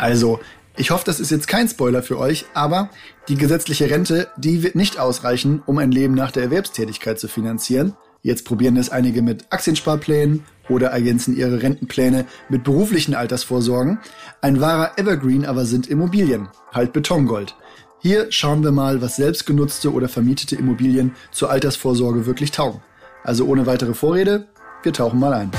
Also, ich hoffe, das ist jetzt kein Spoiler für euch, aber die gesetzliche Rente, die wird nicht ausreichen, um ein Leben nach der Erwerbstätigkeit zu finanzieren. Jetzt probieren es einige mit Aktiensparplänen oder ergänzen ihre Rentenpläne mit beruflichen Altersvorsorgen. Ein wahrer Evergreen aber sind Immobilien, halt Betongold. Hier schauen wir mal, was selbstgenutzte oder vermietete Immobilien zur Altersvorsorge wirklich taugen. Also ohne weitere Vorrede, wir tauchen mal ein.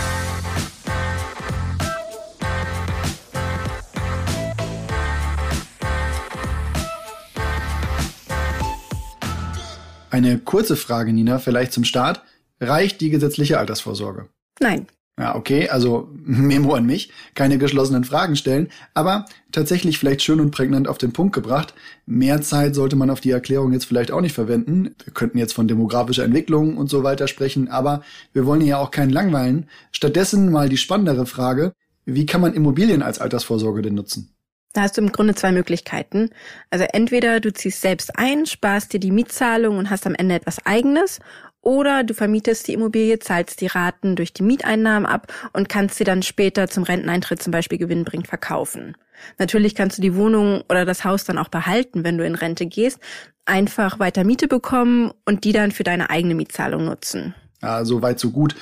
Eine kurze Frage, Nina, vielleicht zum Start. Reicht die gesetzliche Altersvorsorge? Nein. Ja, okay, also Memo an mich, keine geschlossenen Fragen stellen, aber tatsächlich vielleicht schön und prägnant auf den Punkt gebracht. Mehr Zeit sollte man auf die Erklärung jetzt vielleicht auch nicht verwenden. Wir könnten jetzt von demografischer Entwicklung und so weiter sprechen, aber wir wollen ja auch keinen langweilen. Stattdessen mal die spannendere Frage, wie kann man Immobilien als Altersvorsorge denn nutzen? Da hast du im Grunde zwei Möglichkeiten. Also entweder du ziehst selbst ein, sparst dir die Mietzahlung und hast am Ende etwas eigenes, oder du vermietest die Immobilie, zahlst die Raten durch die Mieteinnahmen ab und kannst sie dann später zum Renteneintritt zum Beispiel gewinnbringend verkaufen. Natürlich kannst du die Wohnung oder das Haus dann auch behalten, wenn du in Rente gehst, einfach weiter Miete bekommen und die dann für deine eigene Mietzahlung nutzen. Ja, so weit, so gut.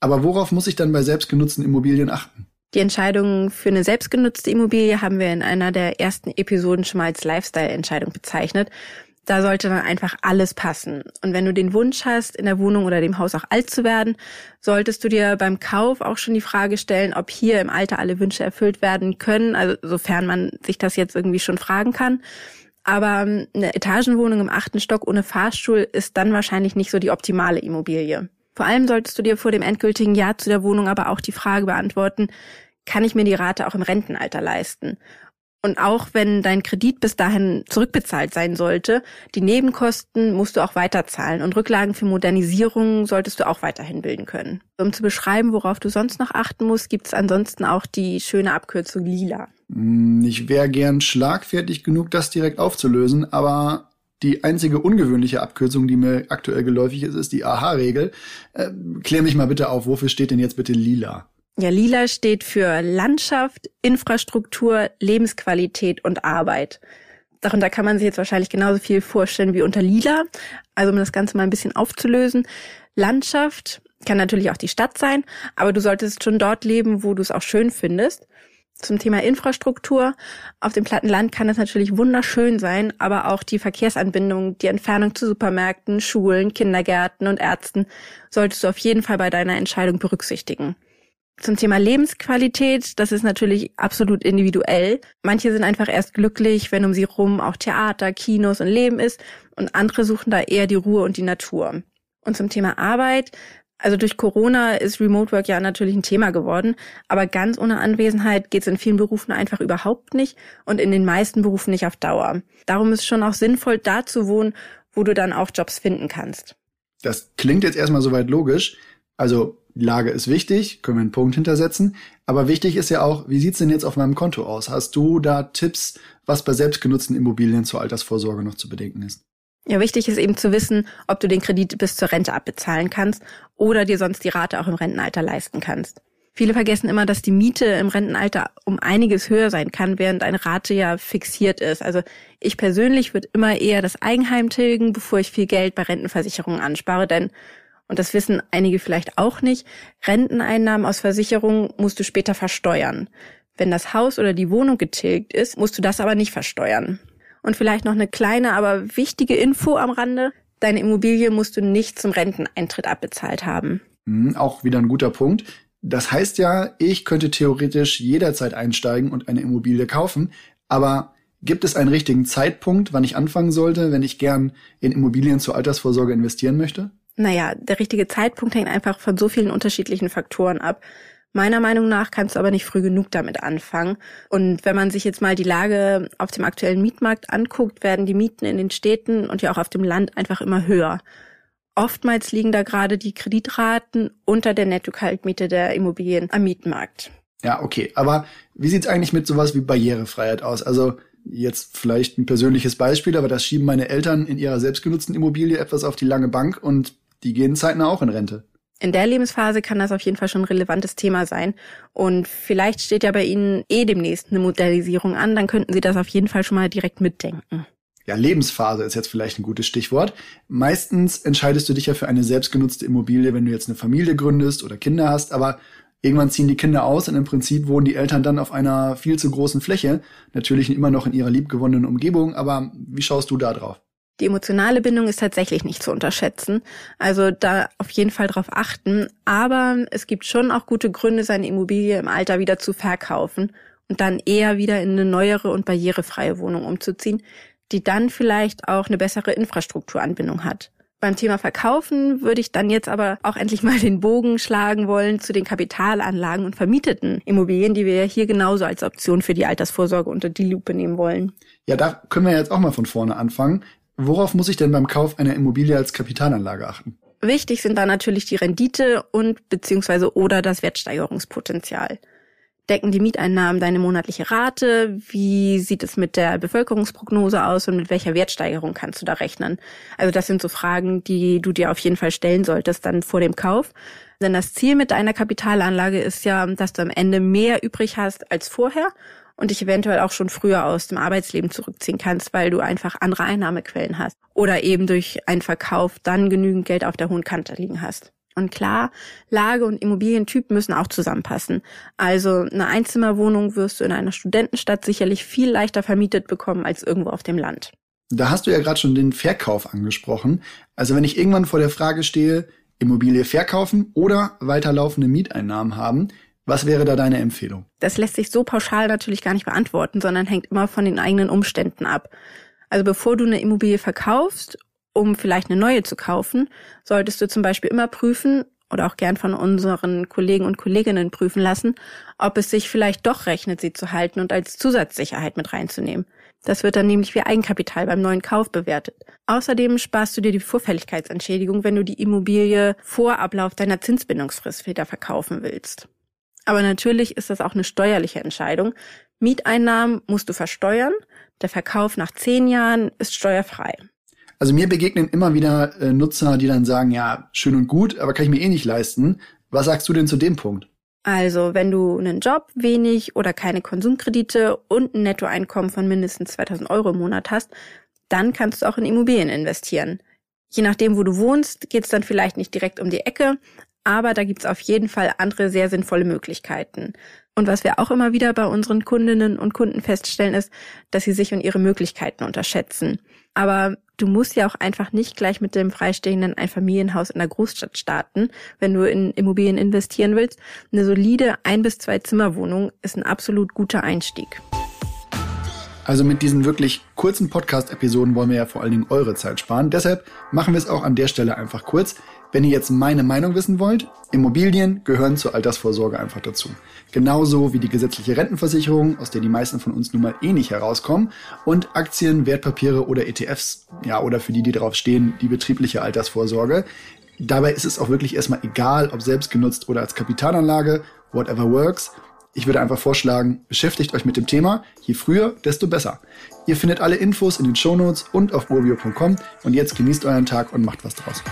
Aber worauf muss ich dann bei selbstgenutzten Immobilien achten? Die Entscheidung für eine selbstgenutzte Immobilie haben wir in einer der ersten Episoden schon mal als Lifestyle-Entscheidung bezeichnet. Da sollte dann einfach alles passen. Und wenn du den Wunsch hast, in der Wohnung oder dem Haus auch alt zu werden, solltest du dir beim Kauf auch schon die Frage stellen, ob hier im Alter alle Wünsche erfüllt werden können, also sofern man sich das jetzt irgendwie schon fragen kann. Aber ähm, eine Etagenwohnung im achten Stock ohne Fahrstuhl ist dann wahrscheinlich nicht so die optimale Immobilie. Vor allem solltest du dir vor dem endgültigen Ja zu der Wohnung aber auch die Frage beantworten, kann ich mir die Rate auch im Rentenalter leisten? Und auch wenn dein Kredit bis dahin zurückbezahlt sein sollte, die Nebenkosten musst du auch weiterzahlen und Rücklagen für Modernisierung solltest du auch weiterhin bilden können. Um zu beschreiben, worauf du sonst noch achten musst, gibt es ansonsten auch die schöne Abkürzung Lila. Hm, ich wäre gern schlagfertig genug, das direkt aufzulösen, aber die einzige ungewöhnliche Abkürzung, die mir aktuell geläufig ist, ist die AHA-Regel. Äh, klär mich mal bitte auf, wofür steht denn jetzt bitte Lila? Ja, lila steht für Landschaft, Infrastruktur, Lebensqualität und Arbeit. Darunter kann man sich jetzt wahrscheinlich genauso viel vorstellen wie unter lila. Also um das Ganze mal ein bisschen aufzulösen. Landschaft kann natürlich auch die Stadt sein, aber du solltest schon dort leben, wo du es auch schön findest. Zum Thema Infrastruktur. Auf dem platten Land kann es natürlich wunderschön sein, aber auch die Verkehrsanbindung, die Entfernung zu Supermärkten, Schulen, Kindergärten und Ärzten solltest du auf jeden Fall bei deiner Entscheidung berücksichtigen. Zum Thema Lebensqualität, das ist natürlich absolut individuell. Manche sind einfach erst glücklich, wenn um sie rum auch Theater, Kinos und Leben ist und andere suchen da eher die Ruhe und die Natur. Und zum Thema Arbeit, also durch Corona ist Remote Work ja natürlich ein Thema geworden, aber ganz ohne Anwesenheit geht es in vielen Berufen einfach überhaupt nicht und in den meisten Berufen nicht auf Dauer. Darum ist schon auch sinnvoll, da zu wohnen, wo du dann auch Jobs finden kannst. Das klingt jetzt erstmal soweit logisch. Also Lage ist wichtig, können wir einen Punkt hintersetzen. Aber wichtig ist ja auch, wie sieht's denn jetzt auf meinem Konto aus? Hast du da Tipps, was bei selbstgenutzten Immobilien zur Altersvorsorge noch zu bedenken ist? Ja, wichtig ist eben zu wissen, ob du den Kredit bis zur Rente abbezahlen kannst oder dir sonst die Rate auch im Rentenalter leisten kannst. Viele vergessen immer, dass die Miete im Rentenalter um einiges höher sein kann, während eine Rate ja fixiert ist. Also ich persönlich würde immer eher das Eigenheim tilgen, bevor ich viel Geld bei Rentenversicherungen anspare, denn und das wissen einige vielleicht auch nicht, Renteneinnahmen aus Versicherungen musst du später versteuern. Wenn das Haus oder die Wohnung getilgt ist, musst du das aber nicht versteuern. Und vielleicht noch eine kleine, aber wichtige Info am Rande. Deine Immobilie musst du nicht zum Renteneintritt abbezahlt haben. Mhm, auch wieder ein guter Punkt. Das heißt ja, ich könnte theoretisch jederzeit einsteigen und eine Immobilie kaufen, aber gibt es einen richtigen Zeitpunkt, wann ich anfangen sollte, wenn ich gern in Immobilien zur Altersvorsorge investieren möchte? Naja, der richtige Zeitpunkt hängt einfach von so vielen unterschiedlichen Faktoren ab. Meiner Meinung nach kannst du aber nicht früh genug damit anfangen. Und wenn man sich jetzt mal die Lage auf dem aktuellen Mietmarkt anguckt, werden die Mieten in den Städten und ja auch auf dem Land einfach immer höher. Oftmals liegen da gerade die Kreditraten unter der Netto-Kaltmiete der Immobilien am Mietmarkt. Ja, okay. Aber wie sieht's eigentlich mit sowas wie Barrierefreiheit aus? Also jetzt vielleicht ein persönliches Beispiel, aber das schieben meine Eltern in ihrer selbstgenutzten Immobilie etwas auf die lange Bank und die gehen zeitnah auch in Rente. In der Lebensphase kann das auf jeden Fall schon ein relevantes Thema sein. Und vielleicht steht ja bei Ihnen eh demnächst eine Modellisierung an, dann könnten Sie das auf jeden Fall schon mal direkt mitdenken. Ja, Lebensphase ist jetzt vielleicht ein gutes Stichwort. Meistens entscheidest du dich ja für eine selbstgenutzte Immobilie, wenn du jetzt eine Familie gründest oder Kinder hast, aber irgendwann ziehen die Kinder aus und im Prinzip wohnen die Eltern dann auf einer viel zu großen Fläche. Natürlich immer noch in ihrer liebgewonnenen Umgebung, aber wie schaust du da drauf? Die emotionale Bindung ist tatsächlich nicht zu unterschätzen. Also da auf jeden Fall drauf achten. Aber es gibt schon auch gute Gründe, seine Immobilie im Alter wieder zu verkaufen und dann eher wieder in eine neuere und barrierefreie Wohnung umzuziehen, die dann vielleicht auch eine bessere Infrastrukturanbindung hat. Beim Thema Verkaufen würde ich dann jetzt aber auch endlich mal den Bogen schlagen wollen zu den Kapitalanlagen und vermieteten Immobilien, die wir hier genauso als Option für die Altersvorsorge unter die Lupe nehmen wollen. Ja, da können wir jetzt auch mal von vorne anfangen. Worauf muss ich denn beim Kauf einer Immobilie als Kapitalanlage achten? Wichtig sind da natürlich die Rendite und beziehungsweise oder das Wertsteigerungspotenzial. Decken die Mieteinnahmen deine monatliche Rate? Wie sieht es mit der Bevölkerungsprognose aus und mit welcher Wertsteigerung kannst du da rechnen? Also das sind so Fragen, die du dir auf jeden Fall stellen solltest dann vor dem Kauf. Denn das Ziel mit deiner Kapitalanlage ist ja, dass du am Ende mehr übrig hast als vorher und dich eventuell auch schon früher aus dem Arbeitsleben zurückziehen kannst, weil du einfach andere Einnahmequellen hast oder eben durch einen Verkauf dann genügend Geld auf der hohen Kante liegen hast. Und klar, Lage und Immobilientyp müssen auch zusammenpassen. Also eine Einzimmerwohnung wirst du in einer Studentenstadt sicherlich viel leichter vermietet bekommen als irgendwo auf dem Land. Da hast du ja gerade schon den Verkauf angesprochen. Also wenn ich irgendwann vor der Frage stehe, Immobilie verkaufen oder weiterlaufende Mieteinnahmen haben, was wäre da deine Empfehlung? Das lässt sich so pauschal natürlich gar nicht beantworten, sondern hängt immer von den eigenen Umständen ab. Also bevor du eine Immobilie verkaufst, um vielleicht eine neue zu kaufen, solltest du zum Beispiel immer prüfen oder auch gern von unseren Kollegen und Kolleginnen prüfen lassen, ob es sich vielleicht doch rechnet, sie zu halten und als Zusatzsicherheit mit reinzunehmen. Das wird dann nämlich wie Eigenkapital beim neuen Kauf bewertet. Außerdem sparst du dir die Vorfälligkeitsentschädigung, wenn du die Immobilie vor Ablauf deiner Zinsbindungsfrist wieder verkaufen willst. Aber natürlich ist das auch eine steuerliche Entscheidung. Mieteinnahmen musst du versteuern. Der Verkauf nach zehn Jahren ist steuerfrei. Also mir begegnen immer wieder äh, Nutzer, die dann sagen, ja, schön und gut, aber kann ich mir eh nicht leisten. Was sagst du denn zu dem Punkt? Also, wenn du einen Job, wenig oder keine Konsumkredite und ein Nettoeinkommen von mindestens 2000 Euro im Monat hast, dann kannst du auch in Immobilien investieren. Je nachdem, wo du wohnst, geht es dann vielleicht nicht direkt um die Ecke, aber da gibt's auf jeden Fall andere sehr sinnvolle Möglichkeiten. Und was wir auch immer wieder bei unseren Kundinnen und Kunden feststellen, ist, dass sie sich und ihre Möglichkeiten unterschätzen. Aber du musst ja auch einfach nicht gleich mit dem freistehenden Einfamilienhaus in der Großstadt starten, wenn du in Immobilien investieren willst. Eine solide ein bis zwei Zimmerwohnung ist ein absolut guter Einstieg. Also mit diesen wirklich kurzen Podcast-Episoden wollen wir ja vor allen Dingen eure Zeit sparen. Deshalb machen wir es auch an der Stelle einfach kurz. Wenn ihr jetzt meine Meinung wissen wollt, Immobilien gehören zur Altersvorsorge einfach dazu. Genauso wie die gesetzliche Rentenversicherung, aus der die meisten von uns nun mal eh nicht herauskommen, und Aktien, Wertpapiere oder ETFs, ja, oder für die, die darauf stehen, die betriebliche Altersvorsorge. Dabei ist es auch wirklich erstmal egal, ob selbst genutzt oder als Kapitalanlage, whatever works. Ich würde einfach vorschlagen, beschäftigt euch mit dem Thema. Je früher, desto besser. Ihr findet alle Infos in den Shownotes und auf urbio.com. Und jetzt genießt euren Tag und macht was draus.